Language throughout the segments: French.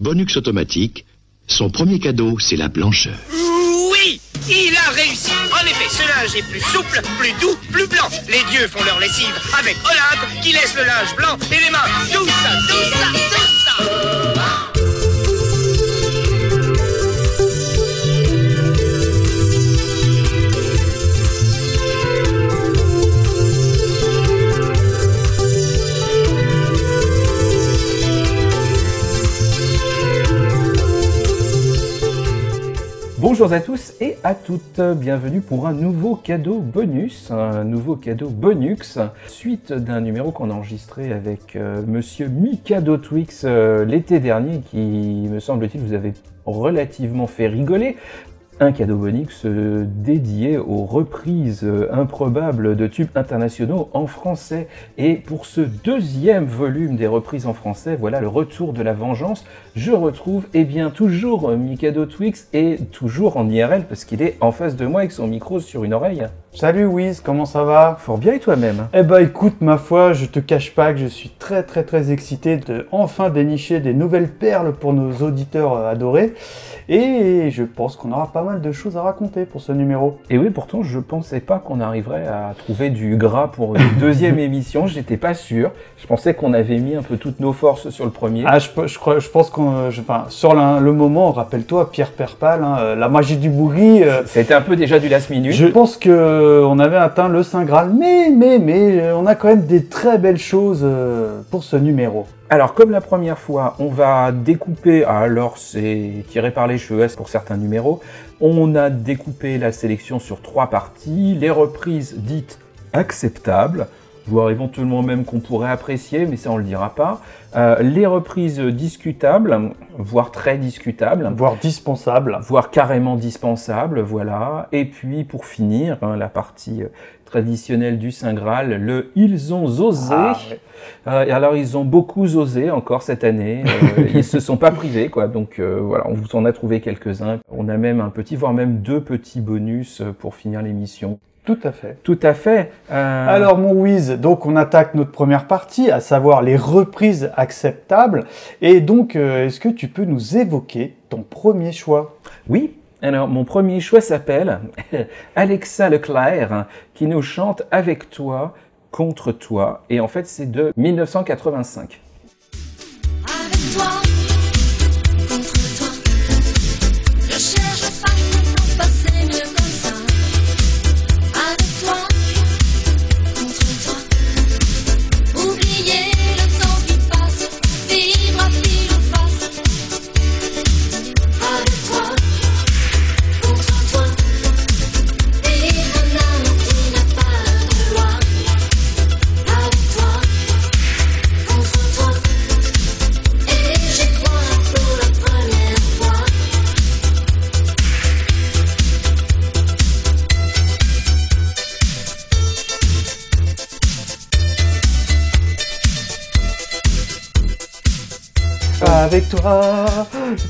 Bonux Automatique, son premier cadeau, c'est la blancheur. Oui Il a réussi En effet, ce linge est plus souple, plus doux, plus blanc. Les dieux font leur lessive avec Olympe qui laisse le linge blanc et les mains. Tout ça, tout ça, Bonjour à tous et à toutes, bienvenue pour un nouveau cadeau bonus, un nouveau cadeau bonux, suite d'un numéro qu'on a enregistré avec euh, monsieur Mikado Twix euh, l'été dernier qui, me semble-t-il, vous avez relativement fait rigoler. Un cadeau bonus euh, dédié aux reprises euh, improbables de tubes internationaux en français. Et pour ce deuxième volume des reprises en français, voilà le retour de la vengeance. Je retrouve, eh bien, toujours Mikado Twix et toujours en IRL parce qu'il est en face de moi avec son micro sur une oreille. Salut Wiz, comment ça va? Fort bien et toi-même? Eh bah écoute, ma foi, je te cache pas que je suis très très très excité de enfin dénicher des nouvelles perles pour nos auditeurs euh, adorés. Et je pense qu'on aura pas mal de choses à raconter pour ce numéro. Et oui, pourtant, je pensais pas qu'on arriverait à trouver du gras pour une deuxième émission. J'étais pas sûr. Je pensais qu'on avait mis un peu toutes nos forces sur le premier. Ah, je, je, crois- je pense qu'on. euh, Enfin, sur le moment, rappelle-toi, Pierre Perpal, hein, euh, la magie du bourri. euh, C'était un peu déjà du last minute. Je pense que on avait atteint le Saint Graal, mais, mais, mais, euh, on a quand même des très belles choses euh, pour ce numéro. Alors, comme la première fois, on va découper, alors c'est tiré par les cheveux pour certains numéros, on a découpé la sélection sur trois parties, les reprises dites acceptables, voire éventuellement même qu'on pourrait apprécier, mais ça on le dira pas, Euh, les reprises discutables, voire très discutables, Voire dispensable. voire carrément dispensables, voilà. Et puis pour finir, hein, la partie euh, traditionnelle du Saint Graal, le ils ont osé. Ah, ouais. Euh, et alors ils ont beaucoup osé encore cette année. Euh, ils se sont pas privés quoi. Donc euh, voilà, on vous en a trouvé quelques-uns. On a même un petit, voire même deux petits bonus pour finir l'émission. Tout à fait. Tout à fait. Euh, Alors mon Wiz, donc on attaque notre première partie, à savoir les reprises acceptables. Et donc, euh, est-ce que tu peux nous évoquer ton premier choix? Oui. Alors, mon premier choix s'appelle Alexa Leclerc, qui nous chante Avec toi, contre toi. Et en fait, c'est de 1985. Avec toi,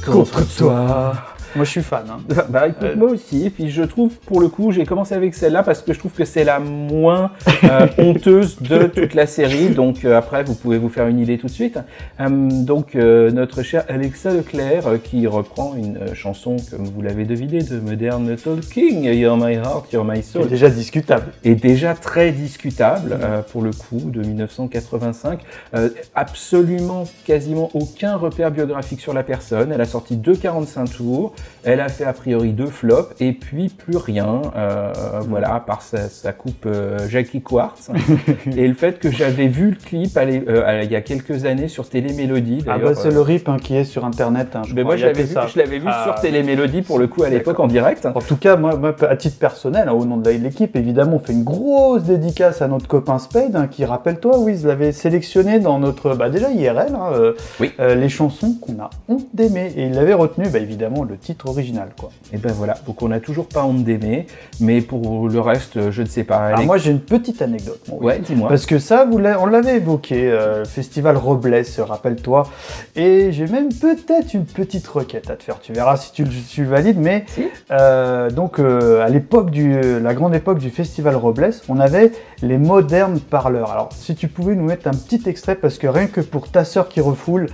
Contre toi. Moi je suis fan. hein. Bah écoute, moi aussi. Et puis je trouve, pour le coup, j'ai commencé avec celle-là parce que je trouve que c'est la moins euh, honteuse de toute la série. Donc euh, après, vous pouvez vous faire une idée tout de suite. Euh, donc euh, notre chère Alexa Leclerc euh, qui reprend une euh, chanson, comme vous l'avez deviné, de Modern Talking, You're My Heart, You're My Soul. déjà discutable. est déjà très discutable euh, pour le coup de 1985. Euh, absolument quasiment aucun repère biographique sur la personne. Elle a sorti deux 45 tours. Elle a fait a priori deux flops et puis plus rien. euh, Voilà, à part sa, sa coupe euh, Jackie Quartz et le fait que j'avais vu le clip allez, euh, il y a quelques années sur Télémélodie. Ah bah c'est euh, le RIP hein, qui est sur internet. hein, je mais crois. moi je l'avais vu, je l'avais vu Ah. sur Télémélodie pour le coup à l'époque en direct. En tout cas, moi, moi, à titre personnel, hein, au nom de l'équipe, évidemment, on fait une grosse dédicace à notre copain Spade, hein, qui, rappelle-toi, Wiz l'avait sélectionné dans notre, bah déjà IRL, hein, euh, Oui. euh, les chansons qu'on a honte d'aimer. Et il avait retenu, bah, évidemment, le titre original, quoi. Et ben voilà, donc on n'a toujours pas honte d'aimer, mais pour le reste, je ne sais pas. Alors Allez, moi, j'ai une petite anecdote, mon ouais, dis-moi. Parce que ça, vous on l'avait évoqué, euh, Festival Robles, rappelle-toi. Et j'ai même peut-être une petite requête à te faire. Tu verras si tu, le- tu valides. Mais Si. euh, donc, euh, à l'époque du, la grande époque du Festival Robles, on avait les modernes parleurs. Alors, si tu pouvais nous mettre un petit extrait, parce que rien que pour ta sœur qui refoule,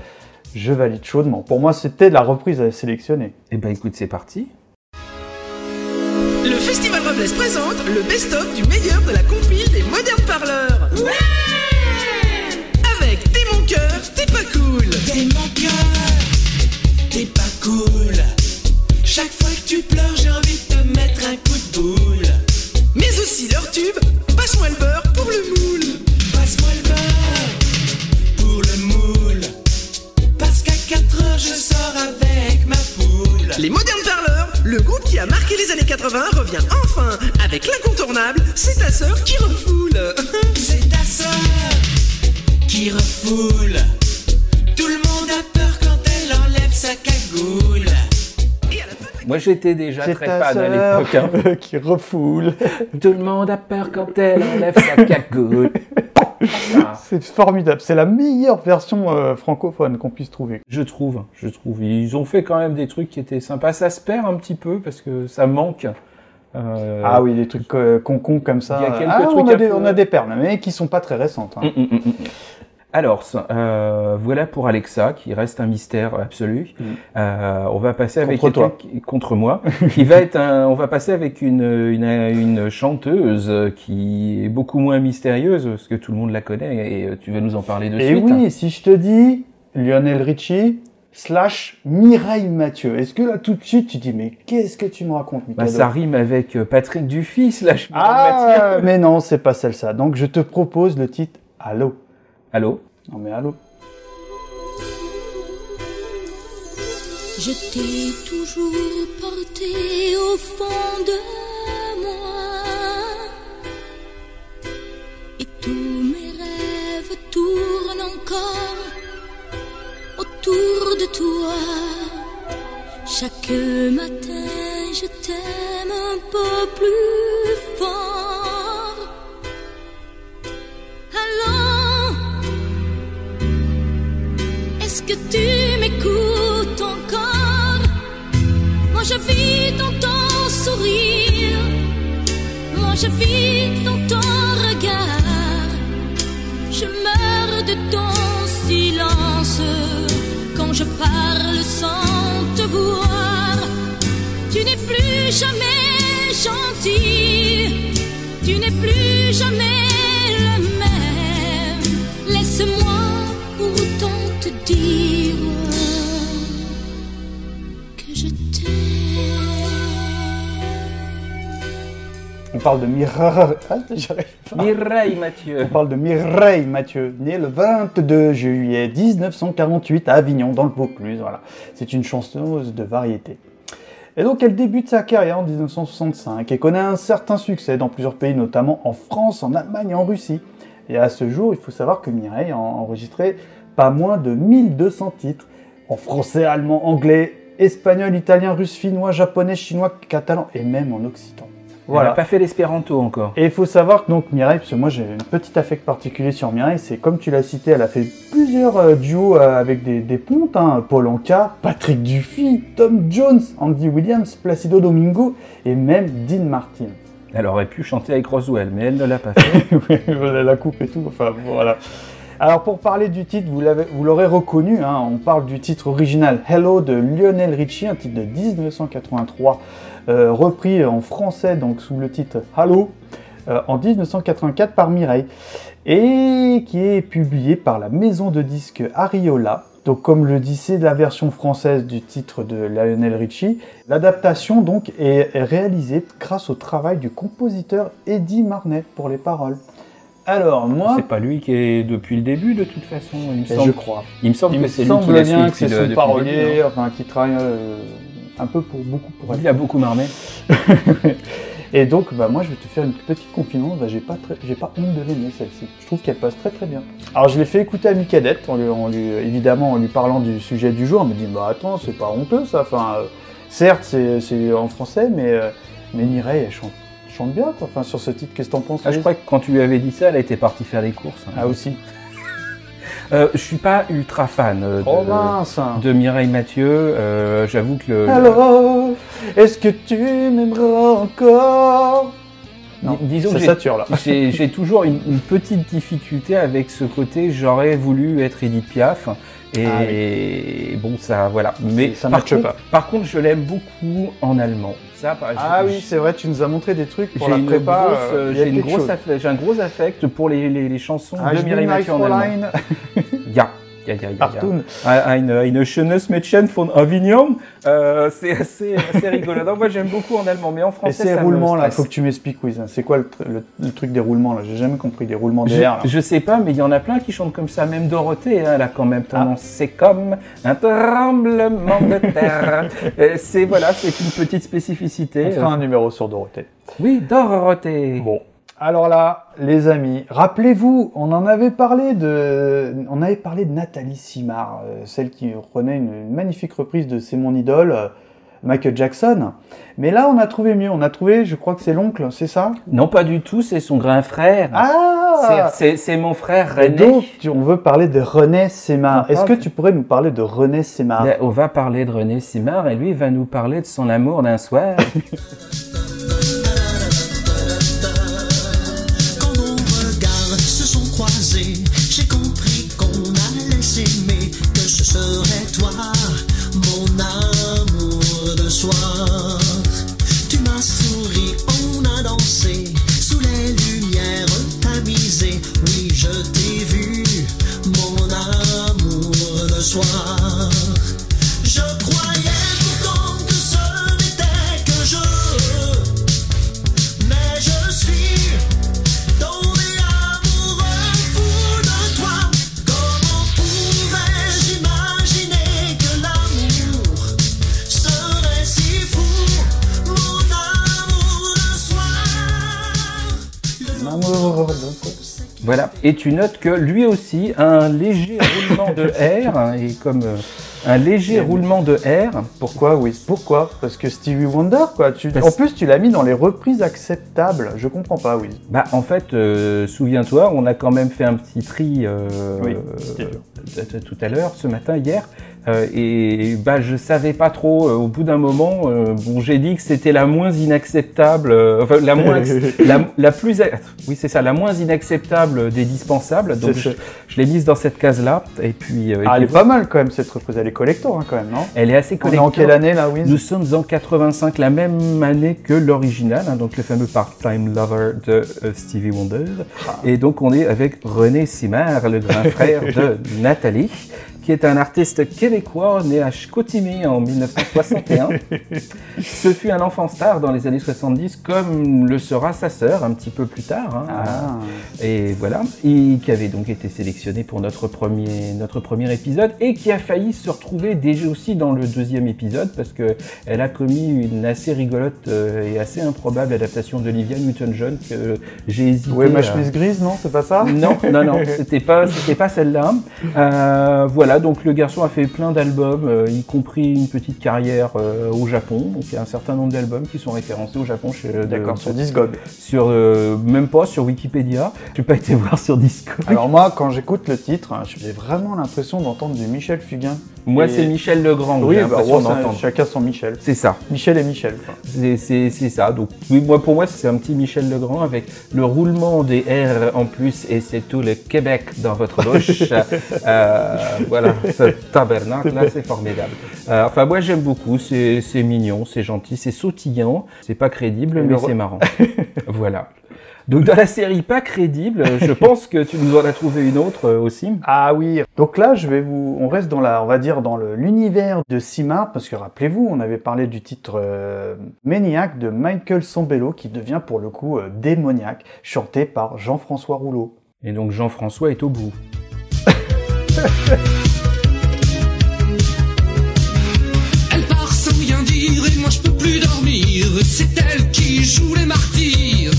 Je valide chaudement. Pour moi, c'était de la reprise à sélectionner. Eh ben écoute, c'est parti. Le Festival Robles présente le best-of du meilleur de la compile des modernes parleurs. Avec T'es mon cœur, t'es pas cool. T'es mon cœur, t'es pas cool. Chaque fois que tu pleures, j'ai envie de te mettre un coup de boule. Mais aussi leur tube, passe-moi le beurre pour le moule. Je sors avec ma poule. Les modernes parleurs, le groupe qui a marqué les années 80 revient enfin avec l'incontournable C'est ta sœur qui refoule. C'est ta sœur qui refoule. Tout le monde a peur quand elle enlève sa cagoule. Moi j'étais déjà très fan à l'époque. hein. qui refoule. Tout le monde a peur quand elle enlève sa cagoule. C'est formidable. C'est la meilleure version euh, francophone qu'on puisse trouver. Je trouve, je trouve. Ils ont fait quand même des trucs qui étaient sympas. Ça se perd un petit peu parce que ça manque. Euh, Ah oui, des trucs euh, con-con comme ça. Il y a quelques Ah, on, trucs a un des, peu- on a des perles, mais qui sont pas très récentes. hein. Mm, mm, mm. Alors, euh, voilà pour Alexa, qui reste un mystère absolu. Mm. Euh, on va passer avec Contre toi. qui- contre moi, qui va être un, on va passer avec une, une, une chanteuse qui est beaucoup moins mystérieuse, parce que tout le monde la connaît, et euh, tu vas nous en parler de Et suite. oui, si je te dis Lionel Richie slash Mireille Mathieu, est-ce que là tout de suite tu dis mais qu'est-ce que tu me racontes Bah, Mikado ça rime avec Patrick Dufy, slash Mireille Mathieu. Ah, mais non, c'est pas celle-là. Donc je te propose le titre Allô. Allô Je t'ai toujours porté au fond de moi. Et tous mes rêves tournent encore autour de toi. Chaque matin, je t'aime un peu plus fort. Que tu m'écoutes encore Moi je vis dans ton sourire, moi je vis dans ton regard. Je meurs de ton silence quand je parle sans te voir. Tu n'es plus jamais gentil, tu n'es plus jamais parle de Mireille. Ah. Mireille Mathieu. On parle de Mireille Mathieu, née le 22 juillet 1948 à Avignon, dans le Vaucluse. Voilà. C'est une chanteuse de variété. Et donc, elle débute sa carrière en 1965 et connaît un certain succès dans plusieurs pays, notamment en France, en Allemagne et en Russie. Et à ce jour, il faut savoir que Mireille a enregistré pas moins de 1200 titres en français, allemand, anglais, espagnol, italien, russe, finnois, japonais, chinois, catalan et même en occitan. On n'a pas fait l'espéranto encore. Et il faut savoir que donc Mireille, parce que moi j'ai une petite affect particulier sur Mireille, c'est comme tu l'as cité, elle a fait plusieurs euh, duos euh, avec des, des pontes, hein, Paul Anka, Patrick Duffy, Tom Jones, Andy Williams, Placido Domingo et même Dean Martin. Elle aurait pu chanter avec Roswell, mais elle ne l'a pas fait. Ouais, la coupe et tout, enfin voilà. Alors pour parler du titre, vous l'aurez reconnu, hein, on parle du titre original Hello de Lionel Richie, un titre de 1983, euh, repris en français donc sous le titre Hello euh, en 1984 par Mireille, et qui est publié par la maison de disques Ariola. Donc comme le c'est la version française du titre de Lionel Richie. L'adaptation donc est réalisée grâce au travail du compositeur Eddie Marnet pour les paroles. Alors moi, C'est pas lui qui est depuis le début, de toute façon. Il me je semble, crois. il me semble Il que me c'est lui qui bien que c'est le- parolier, enfin qui travaille euh, un peu pour beaucoup pour elle. Il a beaucoup marmé. Et donc, bah, moi, je vais te faire une petite confidence. Bah, j'ai pas, très- j'ai pas honte de l'aimer celle-ci. Je trouve qu'elle passe très très bien. Alors, je l'ai fait écouter à Micadette, en lui, en lui- évidemment en lui parlant du sujet du jour. Elle me dit, bah attends, c'est pas honteux ça. Enfin, euh, certes, c'est, c'est en français, mais euh, mais Mireille, elle chante, chante bien quoi. Enfin, sur ce titre, qu'est-ce que t'en penses Ah, je crois que quand tu lui avais dit ça, elle était partie faire des courses. Ah aussi. Euh, je suis pas ultra fan euh, Oh de, mince. de Mireille Mathieu. Euh, J'avoue que le, Alors, est-ce que tu m'aimeras encore? Non, Dis- disons ça que j'ai- toujours une, une petite difficulté avec ce côté. J'aurais voulu être Edith Piaf. Et bon, ça, voilà. Mais Ça par contre, pas. Par contre, je l'aime beaucoup en allemand. Ça, par- Ah oui, c'est vrai, tu nous as montré des trucs pour la prépa. euh, euh, j'ai une grosse un gros affect pour les, les, les chansons Ah, de je Mireille bin Ja, ja, ja, ja, ja. Cartoon. Ein, ein schönes Mädchen von Avignon. Euh, c'est assez, assez rigolo. Non, moi, j'aime beaucoup en allemand, mais en Et français, ces ça me roulements là, faut que tu m'expliques, Wiz. C'est quoi le, tr- le- le truc des roulements là? J'ai jamais compris, des roulements Je, d'air là. je sais pas, mais il y en a plein qui chantent comme ça. Même Dorothée, hein, elle a quand même Ah. tendance. C'est comme un tremblement de terre. Euh, c'est voilà, c'est une petite spécificité. On fera un numéro sur Dorothée. Oui, Dorothée. Bon. Alors là, les amis, rappelez-vous, on en avait parlé de, on avait parlé de Nathalie Simard, euh, celle qui reprenait une, magnifique reprise de C'est mon idole, euh, Michael Jackson. Mais là, on a trouvé mieux. On a trouvé, je crois que c'est l'oncle, c'est ça? Non, pas du tout. C'est son grand frère. Ah C'est- mon frère René. donc, tu- on veut parler de René Simard. On Est-ce que parle- tu pourrais nous parler de René Simard? Ben, On va parler de René Simard et lui il va nous parler de son amour d'un soir. soir. Voilà. Et tu notes que lui aussi a un léger roulement de R hein, et comme euh, un léger roulement de R. Pourquoi, oui? Pourquoi? Parce que Stevie Wonder, quoi. Tu... Parce- En plus, tu l'as mis dans les reprises acceptables. Je comprends pas, oui. Bah en fait, euh, souviens-toi, on a quand même fait un petit tri euh, Oui, tout à l'heure, ce matin, hier. Euh, et bah je savais pas trop. euh, au bout d'un moment, euh, bon, j'ai dit que c'était la moins inacceptable, euh, enfin la moins, la, la plus, oui c'est ça, la moins inacceptable des dispensables. Donc je, je l'ai mise dans cette case-là. Et puis, euh, et Ah, puis elle est pas mal quand même cette reprise. Elle est collector hein, quand même, non? Elle est assez On est collector. en quelle année là, Wiz Nous sommes en 85, la même année que l'original, hein, donc le fameux Part-Time Lover de euh, Stevie Wonder. Ah. Et donc on est avec René Simard, le grand frère de Nathalie, qui est un artiste québécois né à Chicoutimi en 1961. Ce fut un enfant star dans les années 70, comme le sera sa sœur un petit peu plus tard. hein. Ah. Et voilà, et qui avait donc été sélectionné pour notre premier, notre premier épisode et qui a failli se retrouver déjà aussi dans le deuxième épisode parce que elle a commis une assez rigolote euh, et assez improbable adaptation d'Olivia Newton-John que j'ai hésité. Ouais, ma à- chemise grise, non C'est pas ça? Non, non, non, c'était pas, c'était pas celle-là. Euh, voilà, donc le garçon a fait plein d'albums, euh, y compris une petite carrière euh, au Japon. Donc il y a un certain nombre d'albums qui sont référencés au Japon chez, de- D'accord, sur Discog. sur euh, même pas sur Wikipédia. J'ai pas été voir sur Discord. Alors moi, quand j'écoute le titre, hein, j'ai vraiment l'impression d'entendre du Michel Fugain. Moi, c'est Michel Legrand. Oui, bah, ouais, chacun son Michel. C'est ça. Michel et Michel. C'est, c'est- c'est ça. Donc, oui, moi, pour moi, c'est un petit Michel Legrand avec le roulement des R en plus et c'est tout le Québec dans votre bouche. Euh, voilà, ce tabernacle là, c'est formidable. Euh, enfin, moi, j'aime beaucoup. C'est, c'est mignon, c'est gentil, c'est sautillant. C'est pas crédible, mais c'est marrant. voilà. Donc, dans la série pas crédible, je pense que tu nous en as trouvé une autre euh, aussi. Ah oui. Donc là, je vais vous, on reste dans la, on va dire dans l'univers de Simard, parce que rappelez-vous, on avait parlé du titre euh, Maniac de Michael Sambello, qui devient pour le coup euh, démoniaque, chanté par Jean-François Rouleau. Et donc, Jean-François est au bout. Elle part sans rien dire et moi je peux plus dormir. C'est elle qui joue les martyrs.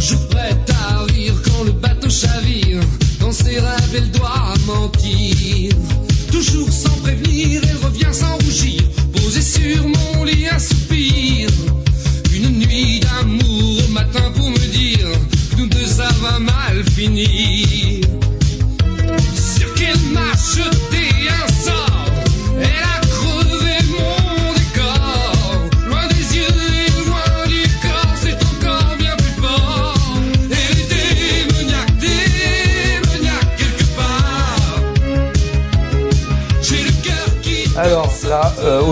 Toujours prête à rire quand le bateau chavire. Dans ses rêves, elle doit mentir. Toujours sans prévenir, elle revient sans rougir. Posée sur mon lit, un soupir. Une nuit d'amour au matin pour me dire nous deux ça mal finir.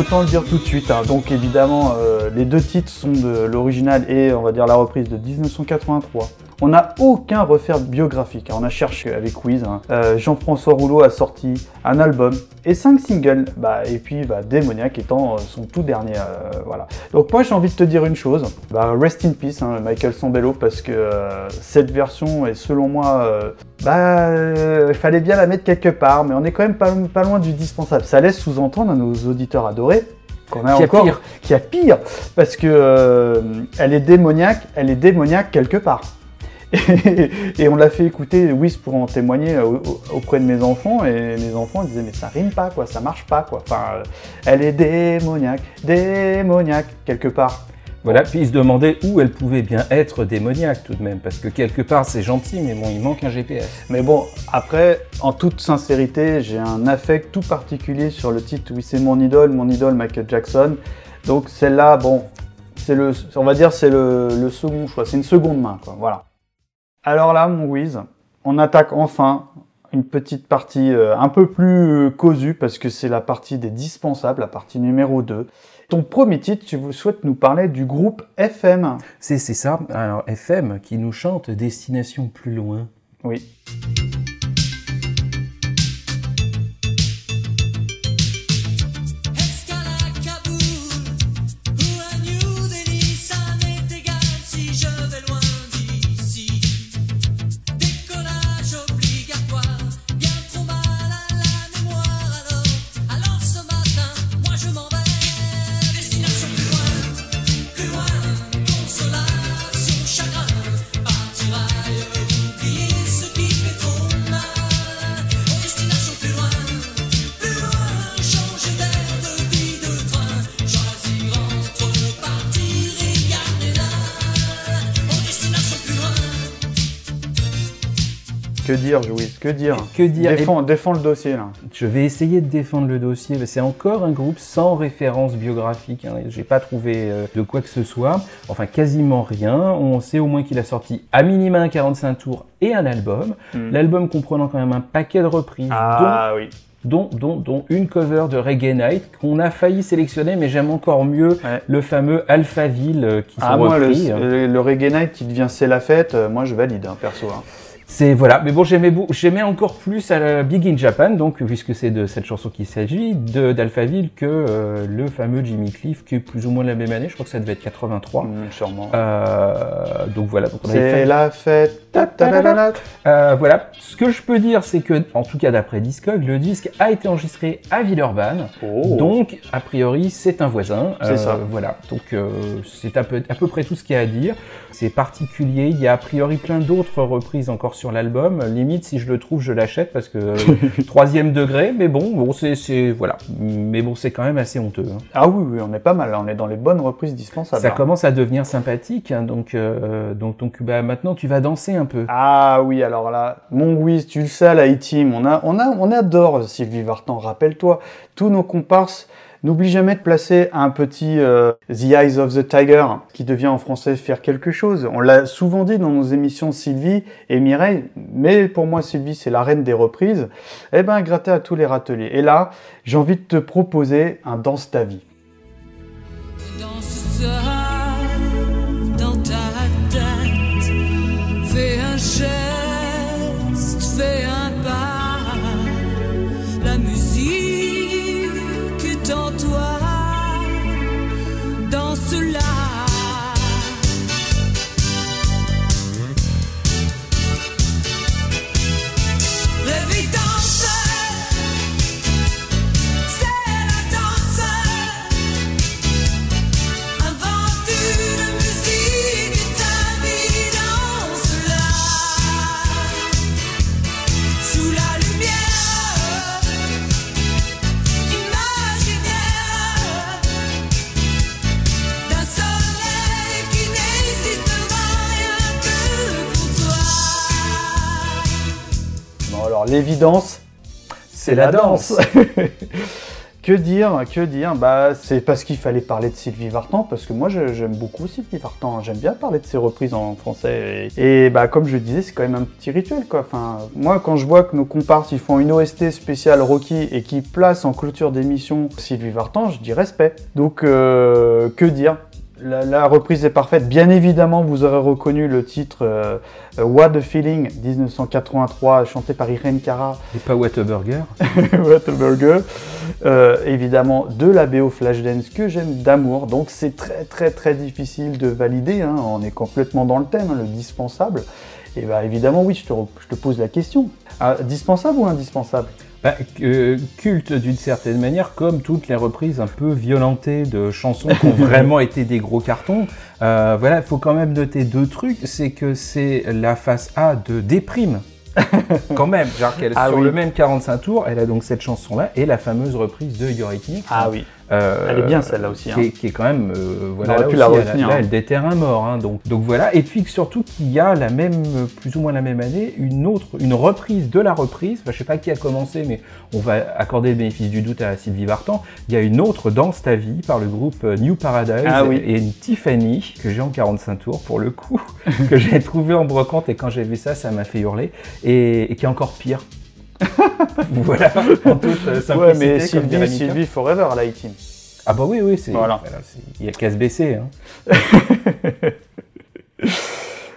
Autant le dire tout de suite. hein. Donc évidemment, euh, les deux titres sont de l'original et on va dire la reprise de 1983. On n'a aucun refaire biographique. hein. On a cherché avec Wiz. hein. Euh, Jean-François Rouleau a sorti un album et cinq singles. Bah, et puis bah, Démoniaque étant euh, son tout dernier. euh, voilà. Donc moi j'ai envie de te dire une chose. Bah, rest in peace, hein, Michael Sambello, parce que cette version est selon moi. bah, il fallait bien la mettre quelque part, mais on est quand même pas, pas loin du dispensable. Ça laisse sous-entendre à nos auditeurs adorés qu'on a Qu'il y a encore pire. qu'il y a pire, parce que euh, elle est démoniaque, elle est démoniaque quelque part. Et, et on l'a fait écouter, Wiz pour en témoigner au- au- auprès de mes enfants, et mes enfants disaient mais ça rime pas quoi, ça marche pas quoi. Enfin, euh, elle est démoniaque, démoniaque quelque part. Voilà, puis il se demandait où elle pouvait bien être démoniaque tout de même, parce que quelque part c'est gentil, mais bon, il manque un GPS. Mais bon, après, en toute sincérité, j'ai un affect tout particulier sur le titre Oui, c'est mon idole, mon idole Michael Jackson. Donc celle-là, bon, c'est le, on va dire c'est le, le second choix, c'est une seconde main, quoi. Voilà. Alors là, mon Wiz, on attaque enfin une petite partie euh, un peu plus euh, causue parce que c'est la partie des dispensables, la partie numéro 2. Ton premier titre, tu vous souhaites nous parler du groupe FM. C'est ça, alors FM qui nous chante Destination plus loin. Oui. Dire, Que dire Que dire Défends, défends le dossier là. Je vais essayer de défendre le dossier. mais C'est encore un groupe sans référence biographique. Hein. J'ai pas trouvé euh, de quoi que ce soit. Enfin, quasiment rien. On sait au moins qu'il a sorti à minima un 45 tours et un album. Mm. L'album comprenant quand même un paquet de reprises, Ah oui. dont, dont, dont, une cover de Reggae Night qu'on a failli sélectionner, mais j'aime encore mieux Ouais. le fameux Alphaville euh, qui Ah sont moi le, repris. hein. le, le reggae night qui devient c'est la fête, euh, moi je valide hein, perso. hein. C'est voilà, mais bon, j'aimais j'aimais encore plus à la Big in Japan, donc puisque c'est de cette chanson qu'il s'agit, de d'Alphaville que euh, le fameux Jimmy Cliff, qui est plus ou moins de la même année, je crois que ça devait être 83. Mm, sûrement. Euh, donc voilà, donc on avait c'est fait- la fête. Ta ta ta ta ta. Euh, voilà, ce que je peux dire, c'est que, en tout cas d'après Discog, le disque a été enregistré à Villeurbanne, Oh. donc a priori c'est un voisin. C'est ça. Voilà, donc euh, c'est à peu, à peu près tout ce qu'il y a à dire. C'est particulier, il y a a priori plein d'autres reprises encore sur l'album. Limite, si je le trouve, je l'achète parce que euh, troisième degré, mais bon, bon c'est, c'est voilà, mais bon, c'est quand même assez honteux. hein. Ah oui, oui, on est pas mal, là, on est dans les bonnes reprises dispensables. Ça hein. commence à devenir sympathique, hein, donc, euh, donc, donc bah, maintenant tu vas danser un peu. Ah oui, alors là, mon Wiz, tu le sais, la E-Team, on, a, on, a, on adore Sylvie Vartan, rappelle-toi, tous nos comparses, n'oublie jamais de placer un petit euh, The Eyes of the Tiger, qui devient en français faire quelque chose. On l'a souvent dit dans nos émissions Sylvie et Mireille, mais pour moi Sylvie c'est la reine des reprises, eh ben gratter à tous les râteliers. Et là, j'ai envie de te proposer un Danse ta vie. Danse l'évidence, C'est la danse. Que dire, que dire? Bah, c'est parce qu'il fallait parler de Sylvie Vartan, parce que moi, j'aime beaucoup Sylvie Vartan. J'aime bien parler de ses reprises en français. Et, bah, comme je disais, c'est quand même un petit rituel, quoi. Moi, quand je vois que nos comparses, ils font une OST spéciale Rocky et qui placent en clôture d'émission Sylvie Vartan, je dis respect. Donc, euh, que dire? La, la reprise est parfaite. Bien évidemment, vous aurez reconnu le titre euh, What a Feeling 1983, chanté par Irene Cara Et pas Whataburger. Whataburger. Euh, évidemment, de la BO Flashdance que j'aime d'amour. Donc c'est très très très difficile de valider. hein. On est complètement dans le thème, hein, le dispensable. Et bah évidemment, oui, je te, re- je te pose la question. Ah, dispensable ou indispensable? Bah, euh, culte d'une certaine manière, comme toutes les reprises un peu violentées de chansons qui ont vraiment été des gros cartons. Euh, voilà, il faut quand même noter deux trucs. C'est que c'est la face A de Déprime. quand même, genre qu'elle Ah sur oui. le même 45 tours, elle a donc cette chanson-là et la fameuse reprise de Eurythmics. Ah oui. Euh, Elle est bien, celle-là aussi, Qui, hein. est, qui est quand même, euh, voilà, aurait là pu aussi, la elle, retenir, là, hein. elle déterre un mort, hein, donc, donc voilà. Et puis surtout qu'il y a la même, plus ou moins la même année, une autre, une reprise de la reprise. Enfin, je sais pas qui a commencé, mais on va accorder le bénéfice du doute à Sylvie Vartan. Il y a une autre Danse ta vie par le groupe euh, New Paradise Ah oui. et une Tiffany que j'ai en 45 tours pour le coup, que j'ai trouvé en brocante et quand j'ai vu ça, ça m'a fait hurler et, et qui est encore pire. voilà, en toute euh, simplicité. Ouais, mais Sylvie. Sylvie Forever à la team. Ah bah oui, oui, c'est. Voilà. il y a qu'à se baisser. Hein.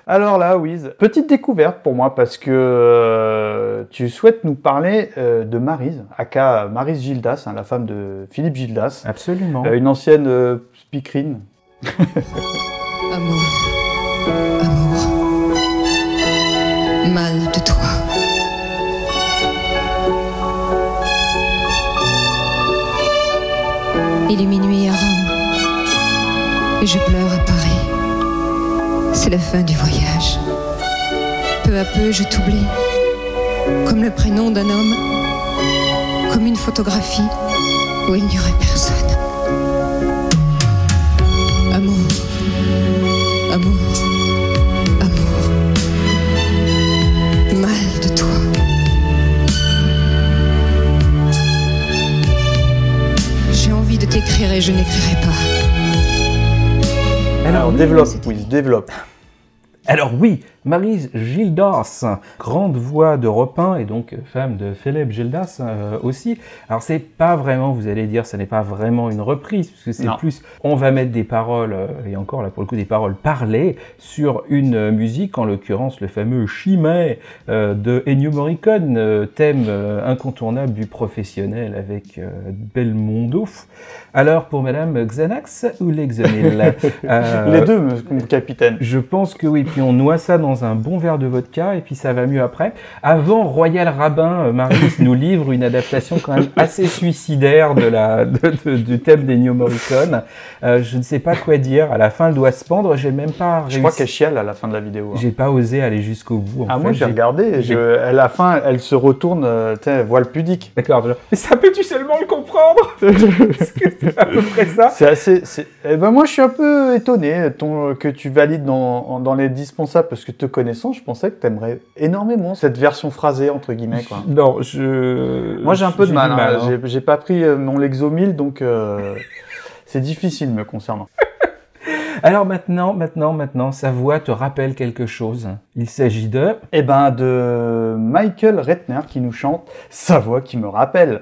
Alors là, Wiz, petite découverte pour moi parce que euh, tu souhaites nous parler euh, de Marise, aka Marise Gildas, hein, la femme de Philippe Gildas, Absolument. euh, une ancienne euh, speakerine. Amour, amour, mal de toi. Il est minuit à Rome et je pleure à Paris. C'est la fin du voyage. Peu à peu, je t'oublie, comme le prénom d'un homme, comme une photographie où il n'y aurait personne. Amour. Amour, Et je n'écrirai pas. Alors, oui, développe, Wiz, développe. Alors oui, Marise Gildas, grande voix d'Europe 1 et donc femme de Philippe Gildas euh, aussi. Alors c'est pas vraiment, vous allez dire, ce n'est pas vraiment une reprise, puisque c'est plus, on va mettre des paroles, euh, et encore là pour le coup des paroles parlées, sur une euh, musique, en l'occurrence le fameux Chimay euh, de Ennio Morricone, euh, thème incontournable du professionnel avec Belmondo. Alors pour Madame Xanax ou Lexonil Les deux, capitaine. je pense que oui, puis on noie ça dans un bon verre de vodka et puis ça va mieux après. Avant, Royal Rabbin, euh, Marius nous livre une adaptation quand même assez suicidaire de la, de- de- du thème d'Ennio Morricone. Euh, je ne sais pas quoi dire. À la fin, elle doit se pendre. J'ai même pas Je crois qu'elle chiale à la fin de la vidéo. hein. J'ai pas osé aller jusqu'au bout. en Ah, fait. moi j'ai regardé, je- à la fin, elle se retourne, euh, voile pudique. D'accord. Mais ça peux-tu seulement le comprendre? C'est à peu près ça C'est assez. Eh ben moi, je suis un peu étonné ton, que tu valides dans, dans les dispensables parce que te connaissant, je pensais que tu aimerais énormément cette version phrasée entre guillemets. Quoi. Non, je. Moi, j'ai un peu de mal. hein. hein. J'ai- J'ai pas pris euh, mon Lexomil, donc euh, c'est difficile me concernant. Alors maintenant, maintenant, maintenant, sa voix te rappelle quelque chose. Il s'agit de. Eh ben de Michael Retner qui nous chante sa voix qui me rappelle.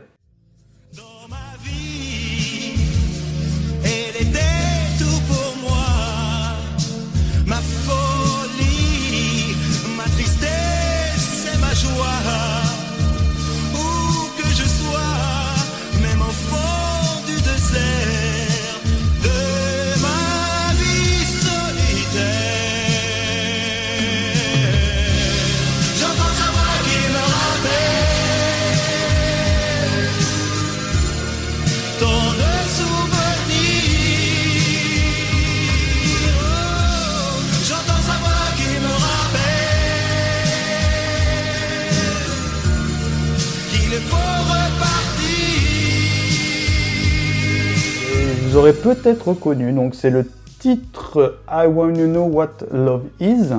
Peut-être reconnu, donc c'est le titre I Wanna Know What Love Is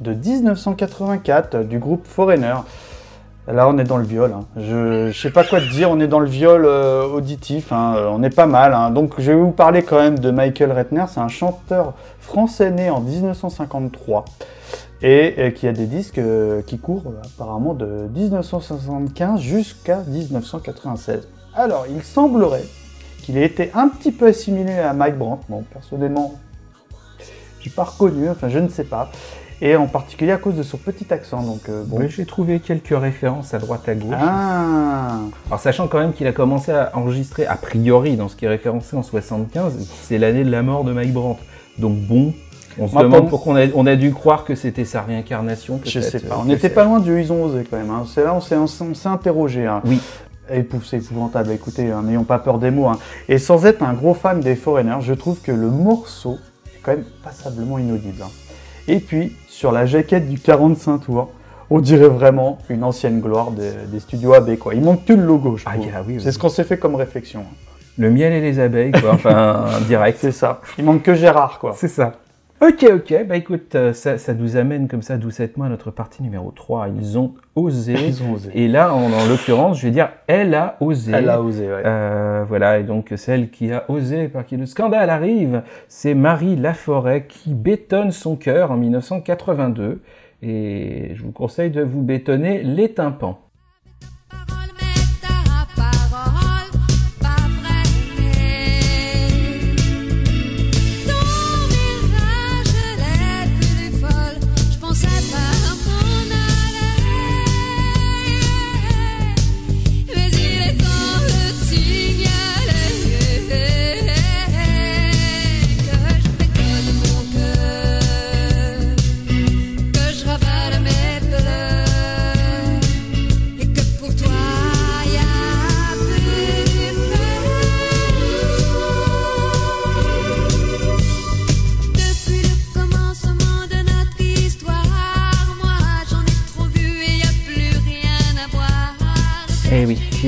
de 1984 du groupe Foreigner. Là, on est dans le viol. hein. Je, je sais pas quoi te dire. On est dans le viol euh, auditif. hein. On est pas mal. hein. Donc, je vais vous parler quand même de Michael Retner. C'est un chanteur français né en 1953 et qui a des disques euh, qui courent euh, apparemment de 1975 jusqu'à 1996. Alors, il semblerait qu'il ait été un petit peu assimilé à Mike Brandt. Bon, personnellement, j'ai pas reconnu. Enfin, je ne sais pas. Et en particulier à cause de son petit accent. Donc, euh, bon. J'ai trouvé quelques références à droite à gauche. Ah. Alors sachant quand même qu'il a commencé à enregistrer a priori dans ce qui est référencé en 75, c'est l'année de la mort de Mike Brandt. Donc bon, on se Moi, demande pour- pourquoi on a, on a dû croire que c'était sa réincarnation. Je peut-être, sais pas. euh, On n'était pas loin du Ils ont osé quand même. hein. C'est là on s'est interrogé. hein. Oui. C'est épouvantable. Écoutez, hein, n'ayons pas peur des mots. hein. Et sans être un gros fan des Foreigners, je trouve que le morceau est quand même passablement inaudible. hein. Et puis sur la jaquette du 45 tours, on dirait vraiment une ancienne gloire des, des studios AB. Quoi. Il manque que le logo. je Ah, trouve. yeah, oui, c'est ce qu'on s'est fait comme réflexion. Le miel et les abeilles, quoi. Enfin, direct. C'est ça. Il manque que Gérard, quoi. C'est ça. Ok, ok. Bah écoute, euh, ça, ça nous amène comme ça doucettement à notre partie numéro 3. Ils ont osé. Ils ont osé. Et là, en, en l'occurrence, je vais dire, elle a osé. Elle a osé, ouais. Euh, voilà, et donc celle qui a osé, par qui le scandale arrive, c'est Marie Laforêt qui bétonne son cœur en 1982. Et je vous conseille de vous bétonner les tympans.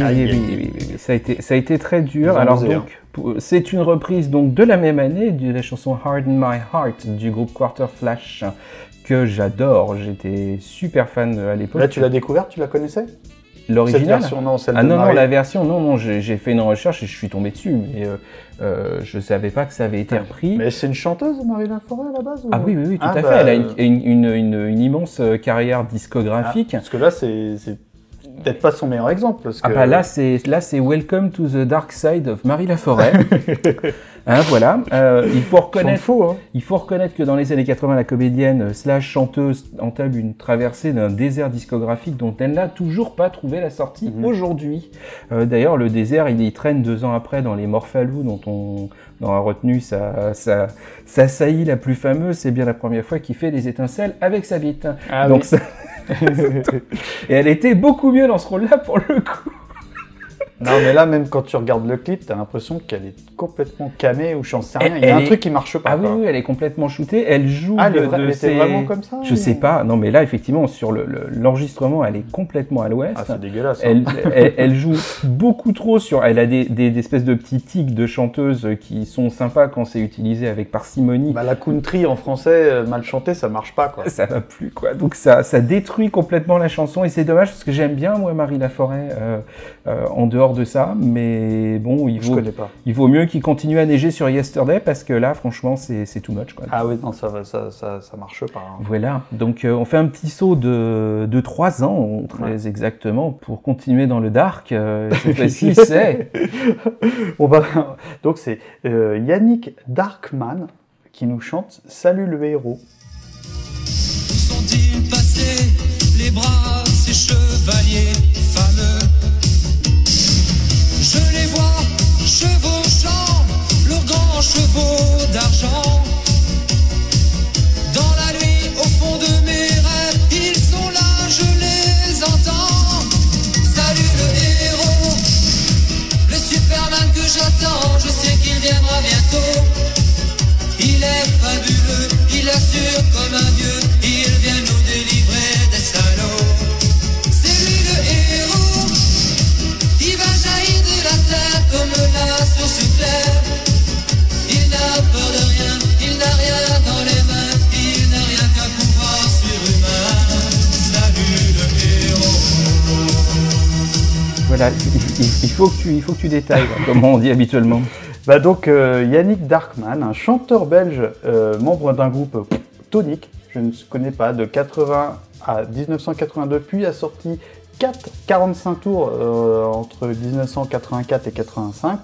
Oui, oui, ça a été, ça a été très dur. Alors donc, c'est une reprise donc de la même année de la chanson Harden My Heart du groupe Quarter Flash que j'adore. J'étais super fan euh, à l'époque. Là, tu l'as découverte, tu la connaissais? L'original? Version, non, celle Ah de non, non, la version, non, non, j'ai fait une recherche et je suis tombé dessus, mais euh, euh, je savais pas que ça avait été repris. Mais c'est une chanteuse, Marie Laforêt, à la base ou- Ah oui, oui, oui, tout Ah, à bah, fait. Elle a une, une, une, une- une immense euh, carrière discographique. Parce que là, c'est peut-être pas son meilleur exemple. Parce Ah bah là c'est là c'est Welcome to the Dark Side of Marie Laforêt. hein, voilà. Euh, il faut reconnaître. faux, hein. Il faut reconnaître que dans les années 80, la comédienne slash chanteuse entame une traversée d'un désert discographique dont elle n'a toujours pas trouvé la sortie Mhm. aujourd'hui. Euh, D'ailleurs, le désert, il y traîne deux ans après dans les Morphalou, dont on, on a retenu sa, sa, sa saillie la plus fameuse. C'est bien la première fois qu'il fait des étincelles avec sa bite. Ah Donc oui. ça- Et elle était beaucoup mieux dans ce rôle-là pour le coup. Non, mais là, même quand tu regardes le clip, t'as l'impression qu'elle est complètement camée ou j'en sais rien. Elle- Il y a un est- truc qui marche pas. Ah oui, quoi. oui, elle est complètement shootée. Elle joue Ah, elle de, ses- vraiment comme ça Je ou- sais pas. Non, mais là, effectivement, sur le- le- l'enregistrement, elle est complètement à l'ouest. Ah, c'est dégueulasse. hein. Elle, elle, elle joue beaucoup trop sur. Elle a des, des, des espèces de petits tics de chanteuse qui sont sympas quand c'est utilisé avec parcimonie. Bah, la country en français, euh, mal chanté, ça marche pas, quoi. Ça va plus quoi. Donc ça, ça détruit complètement la chanson et c'est dommage parce que j'aime bien moi Marie Laforêt euh, euh, en dehors de ça, mais bon il vaut, connais pas. il vaut mieux qu'il continue à neiger sur Yesterday parce que là franchement c'est c'est too much quoi. Ah oui, non, ça, va- ça, ça, ça marche pas. hein. Voilà, donc euh, on fait un petit saut de, de 3 ans, très exactement, pour continuer dans le dark. Euh, cette fois-ci, c'est On va... Donc, c'est euh, Yannick Darkman qui nous chante Salut le héros. Où sont-ils passés les bras, ces chevaliers fameux chevauchant leurs grands chevaux d'argent. Dans la nuit, au fond de mes rêves, ils sont là, je les entends. Salut le héros, le Superman que j'attends, je sais qu'il viendra bientôt. Il est fabuleux, il assure comme un Voilà, il, faut que tu, détailles, comme on dit habituellement. Bah donc euh, Yannick Darkman, un chanteur belge, euh, membre d'un groupe tonique, je ne connais pas, de 80 à 1982, puis a sorti 4 45 tours euh, entre 1984 et 85,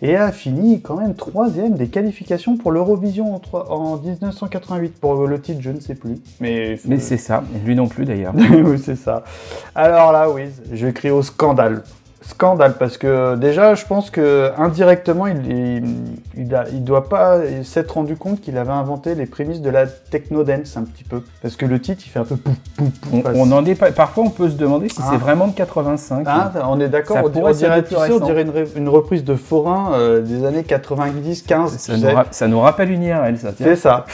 et a fini quand même troisième des qualifications pour l'Eurovision en, trois- en 1988. Pour le titre, je ne sais plus. Mais, Mais c'est ça, et lui non plus d'ailleurs. oui, c'est ça. Alors là, oui, je crie au scandale. Scandale, parce que déjà, je pense que indirectement, il, il, il, a- il doit pas s'être rendu compte qu'il avait inventé les prémices de la techno dance un petit peu. Parce que le titre, il fait un peu pouf, pouf, pouf. On, en est pas, parfois, on peut se demander si Ah. c'est vraiment de 85. Hein, on est d'accord, on, dirait- on dirait, être plus tu sais, on récent. dirait une, reprise de Forain euh, des années 90-15. ça, nous ça nous rappelle une IRL, ça. C'est ça.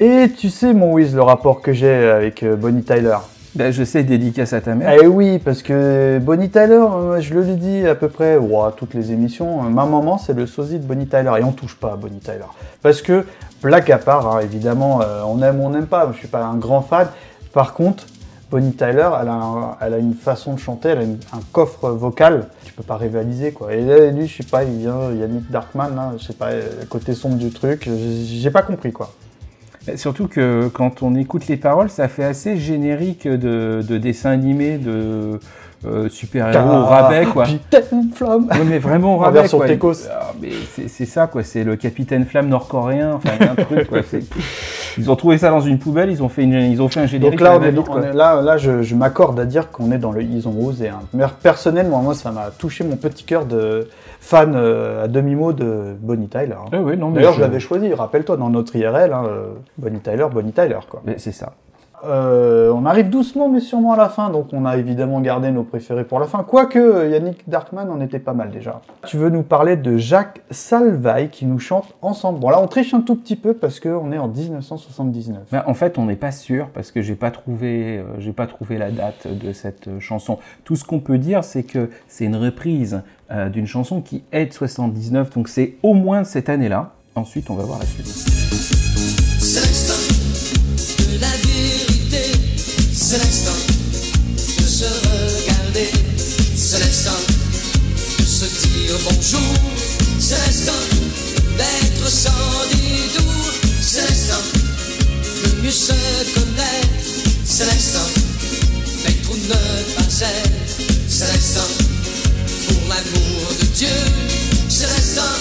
Et tu sais, mon Wiz, le rapport que j'ai avec euh, Bonnie Tyler. Ben, je sais, dédicace à ta mère. Eh oui, parce que Bonnie Tyler, euh, je le lui dis à peu près, ouah, toutes les émissions, euh, ma maman c'est le sosie de Bonnie Tyler, et on touche pas à Bonnie Tyler. Parce que, blague à part, hein, évidemment, euh, on aime ou on n'aime pas, je suis pas un grand fan. Par contre, Bonnie Tyler, elle a, elle a une façon de chanter, elle a un coffre vocal, tu peux pas rivaliser quoi. Et là, lui, je sais pas, il vient, Yannick Darkman, là, je sais pas, côté sombre du truc, j'ai pas compris quoi. Surtout que quand on écoute les paroles, ça fait assez générique de, de dessins animés, de euh, super-héros au rabais, quoi. Capitaine Flamme Oui, mais vraiment au rabais, version quoi. Técos. Ah, mais c'est ça, quoi. C'est le capitaine flamme nord-coréen. Enfin, il y a un truc, quoi. C'est- Ils ont trouvé ça dans une poubelle, ils ont fait, une, ils ont fait un générique. Donc là, on est, on est- là, là, je, je m'accorde à dire qu'on est dans le ils ont osé. Hein. Mais personnellement, moi, ça m'a touché mon petit cœur de fan euh, à demi-mot de Bonnie Tyler. hein. Non, mais D'ailleurs, je l'avais choisi, rappelle-toi, dans notre IRL, hein, euh, Bonnie Tyler, Bonnie Tyler, quoi. Mais c'est ça. Euh, on arrive doucement, mais sûrement à la fin, donc on a évidemment gardé nos préférés pour la fin. Quoique, euh, Yannick Darkman en était pas mal déjà. Tu veux nous parler de Jacques Salvaille qui nous chante ensemble. Bon, là, on triche un tout petit peu parce qu'on est en 1979. Ben, en fait, on n'est pas sûr parce que j'ai pas trouvé, euh, j'ai pas trouvé la date de cette chanson. Tout ce qu'on peut dire, c'est que c'est une reprise d'une chanson qui est de 79, donc c'est au moins cette année-là. Ensuite, on va voir la suite. C'est l'instant de se regarder. C'est l'instant de se dire bonjour. C'est l'instant d'être sans détour. C'est l'instant de mieux se connaître. C'est l'instant d'être ou ne pas. C'est l'instant pour l'amour de Dieu. C'est l'instant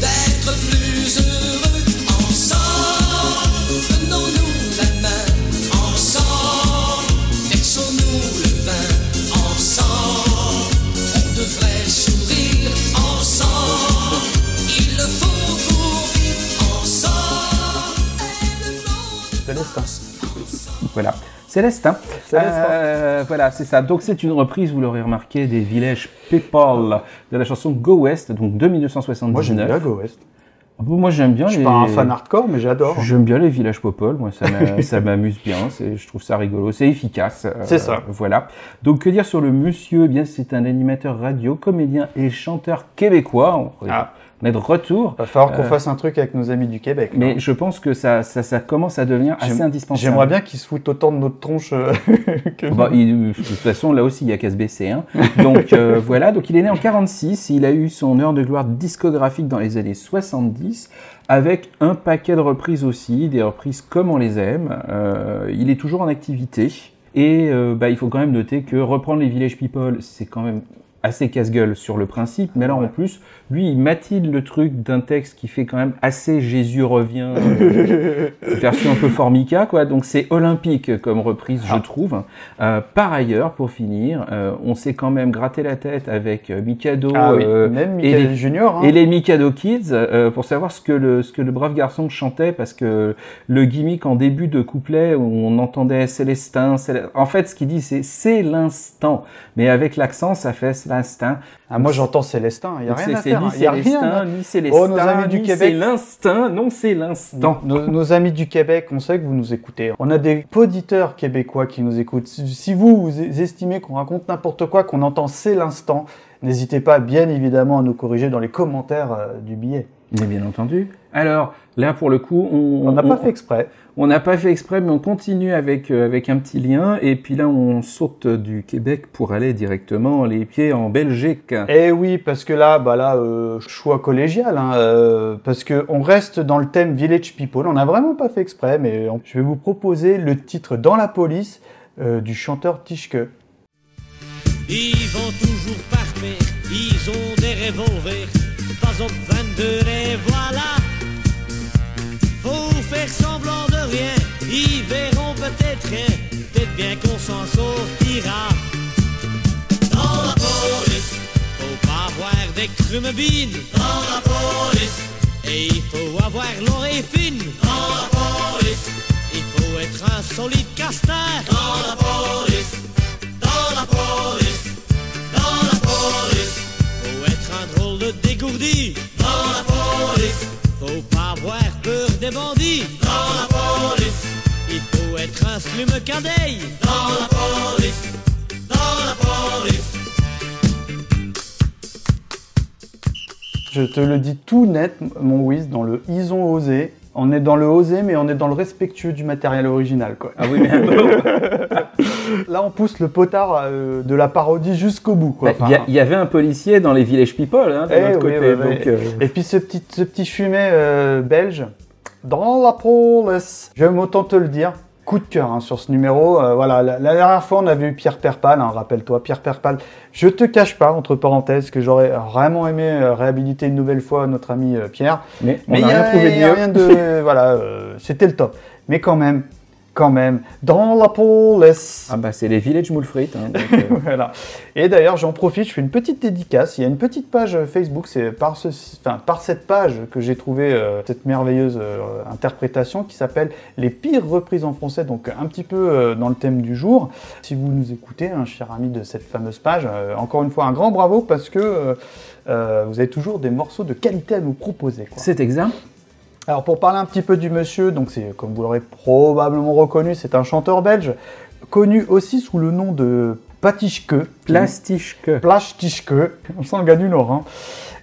d'être plus heureux Célestin. Voilà. Célestin. Célestin. Euh, voilà, c'est ça. Donc c'est une reprise, vous l'aurez remarqué, des Village People de la chanson Go West, donc de 1979. Moi, j'aime bien Go West. Moi j'aime bien Je suis les. pas un fan hardcore, mais j'adore. J'aime bien les villages Popol, moi ça m'a- ça m'amuse bien, je trouve ça rigolo, c'est efficace. euh, C'est ça. Voilà. Donc que dire sur le monsieur? Eh bien c'est un animateur radio, comédien et chanteur québécois. On, Ah. Est de retour. Va falloir qu'on Euh, fasse un truc avec nos amis du Québec. Mais non je pense que ça, ça, ça commence à devenir assez indispensable. J'aimerais bien qu'ils se foutent autant de notre tronche euh, que nous. Bah, il- de toute façon, là aussi, il y a qu'à se baisser. Hein. Donc euh, voilà, donc il est né en 46, il a eu son heure de gloire discographique dans les années 70, avec un paquet de reprises aussi, des reprises comme on les aime. Euh, il est toujours en activité. Et euh, bah, il faut quand même noter que reprendre les Village People, c'est quand même assez casse-gueule sur le principe, mais alors en plus, lui, il matine le truc d'un texte qui fait quand même assez Jésus revient, euh, version un peu formica, quoi. Donc c'est olympique comme reprise, je trouve. Euh, par ailleurs, pour finir, euh, on s'est quand même gratté la tête avec Mikado Ah oui, même et les- Junior. hein. et les Mikado Kids pour savoir ce que le ce que le brave garçon chantait parce que le gimmick en début de couplet où on entendait Célestin, Célé- en fait ce qu'il dit c'est c'est l'instant, mais avec l'accent ça fait l'instinct. Ah, moi j'entends Célestin, il n'y a Donc rien c'est à c'est faire. ni hein. A rien Célestin, à- ni Célestin, Oh, nos amis du ni Québec. c'est l'instinct, non c'est l'instant. Nos, nos amis du Québec, on sait que vous nous écoutez. On a des auditeurs québécois qui nous écoutent. Si, si vous, vous estimez qu'on raconte n'importe quoi, qu'on entend c'est l'instant, n'hésitez pas bien évidemment à nous corriger dans les commentaires euh, du billet. Mais bien entendu. Alors, là, pour le coup, on n'a pas fait exprès. On n'a pas fait exprès, mais on continue avec, euh, avec un petit lien. Et puis là, on saute du Québec pour aller directement les pieds en Belgique. Eh oui, parce que là, bah là, euh, choix collégial, hein, euh, parce que on reste dans le thème Village People. On n'a vraiment pas fait exprès, mais on- je vais vous proposer le titre Dans la police euh, du chanteur Tischke. Ils vont toujours parler, ils ont des revolvers, pas au 22 et voilà. Faut faire semblant de rien, ils verront peut-être rien, peut-être bien qu'on s'en sortira. Dans la police, faut pas avoir des crumebines. Dans la police, et il faut avoir l'oreille fine. Dans la police, il faut être un solide castar. Dans la police, dans la police, dans la police, faut être un drôle de dégourdi. Dans la police, faut pas avoir peur des bandits. Dans la police, il faut être un slume cadeille. Dans la police, dans la police. Je te le dis tout net, mon Wiz, dans le ils ont osé. On est dans le osé, mais on est dans le respectueux du matériel original, quoi. Ah oui, mais Là, on pousse le potard euh, de la parodie jusqu'au bout, quoi. Bah, il y, avait un policier dans les Village People, hein, de Eh notre oui, côté. oui, oui. donc, euh, Et puis ce petit, ce petit fumet euh, belge, dans la police. J'aime autant te le dire. Coup de cœur hein, sur ce numéro. Euh, voilà, la, la dernière fois, on avait eu Pierre Perpal, hein, rappelle-toi, Pierre Perpal. Je te cache pas, entre parenthèses, que j'aurais vraiment aimé euh, réhabiliter une nouvelle fois notre ami euh, Pierre. mais on Mais n'a il y rien a, trouvé a mieux. rien de. voilà, c'était le top. Mais quand même, quand même, dans la police. Ah bah c'est les Village Moule Frites. hein, euh, Voilà. Et d'ailleurs, j'en profite, je fais une petite dédicace. Il y a une petite page euh, Facebook, c'est par, ce, enfin, par cette page que j'ai trouvé euh, cette merveilleuse euh, interprétation qui s'appelle Les pires reprises en français, donc un petit peu dans le thème du jour. Si vous nous écoutez, un cher ami de cette fameuse page, encore une fois, un grand bravo parce que vous avez toujours des morceaux de qualité à nous proposer. C'est exact. Alors pour parler un petit peu du monsieur, donc c'est comme vous l'aurez probablement reconnu, c'est un chanteur belge connu aussi sous le nom de Patischke. Plastischke. Plastischke, on sent le gars du Nord. hein.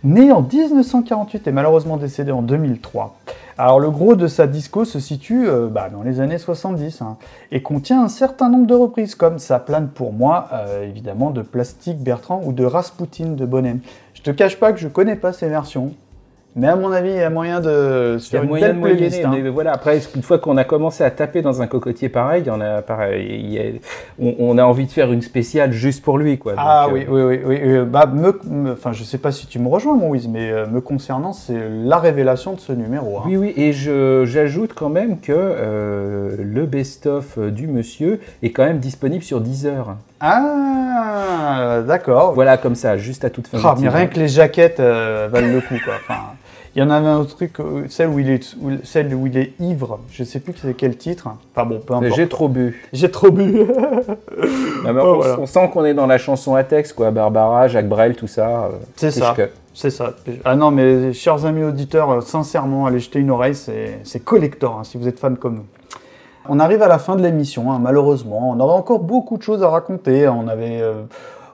Né en 1948 et malheureusement décédé en 2003. Alors le gros de sa disco se situe euh, bah, dans les années 70 hein, et contient un certain nombre de reprises comme Ça plane pour moi, euh, évidemment de Plastique Bertrand ou de Rasputin de Bonnet. Je te cache pas que je connais pas ces versions, mais à mon avis il y a moyen de se faire une moyen belle de moyenner, playlist. hein. mais voilà, après, une fois qu'on a commencé à taper dans un cocotier pareil, il y en a, pareil, il y a- on, on a envie de faire une spéciale juste pour lui, quoi. Ah oui, euh, oui, oui, oui. euh, bah, me, me- enfin, je sais pas si tu me rejoins, mon Wiz, mais euh, me concernant, c'est la révélation de ce numéro. hein. Oui, oui, et j'ajoute quand même que euh, le best-of du monsieur est quand même disponible sur Deezer. Ah, d'accord. Voilà, comme ça, juste à toute fin. Ah, mais rien que les jaquettes valent le coup, quoi. Enfin, il y en avait un autre truc, euh, celle où il est, où- celle où il est ivre. Je sais plus c'est quel titre. Enfin bon, peu importe. J'ai trop bu. J'ai trop bu. Non, mais Oh, on, voilà. on sent qu'on est dans la chanson à texte, quoi. Barbara, Jacques Brel, tout ça. euh, C'est ça. C'est ça. Ah non, mais chers amis auditeurs, euh, sincèrement, allez jeter une oreille, c'est c'est collector, hein, si vous êtes fan comme nous. On arrive à la fin de l'émission, hein, malheureusement. On aurait encore beaucoup de choses à raconter. On avait, euh,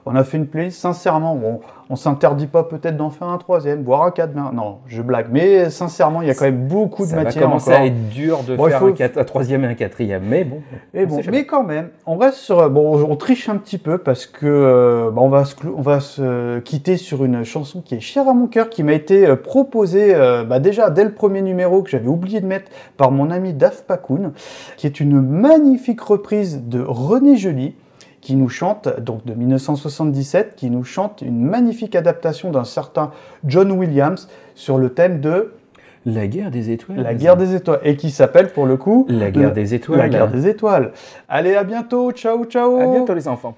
on a fait une playlist, sincèrement. Bon, on s'interdit pas peut-être d'en faire un troisième, voire un quatre. mais- Non, je blague. Mais sincèrement, il y a quand même beaucoup de Ça va matière commencer encore. à être dur de Bon, faire faut- un, troisième et un quatrième, mais bon. Et on bon, mais quand même, on reste sur. Bon, on triche un petit peu parce que euh, bah, on va se, on va se quitter sur une chanson qui est chère à mon cœur, qui m'a été euh, proposée euh, bah, déjà dès le premier numéro que j'avais oublié de mettre par mon ami Daf Pakoun, qui est une magnifique reprise de René Joly qui nous chante, donc de 1977, qui nous chante une magnifique adaptation d'un certain John Williams sur le thème de La guerre des étoiles. la guerre des étoiles, et qui s'appelle pour le coup La guerre le- des étoiles. la guerre des étoiles. Allez, à bientôt. Ciao, ciao. À bientôt les enfants.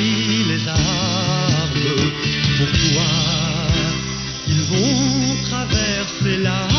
Les armes pour toi. Ils vont traverser la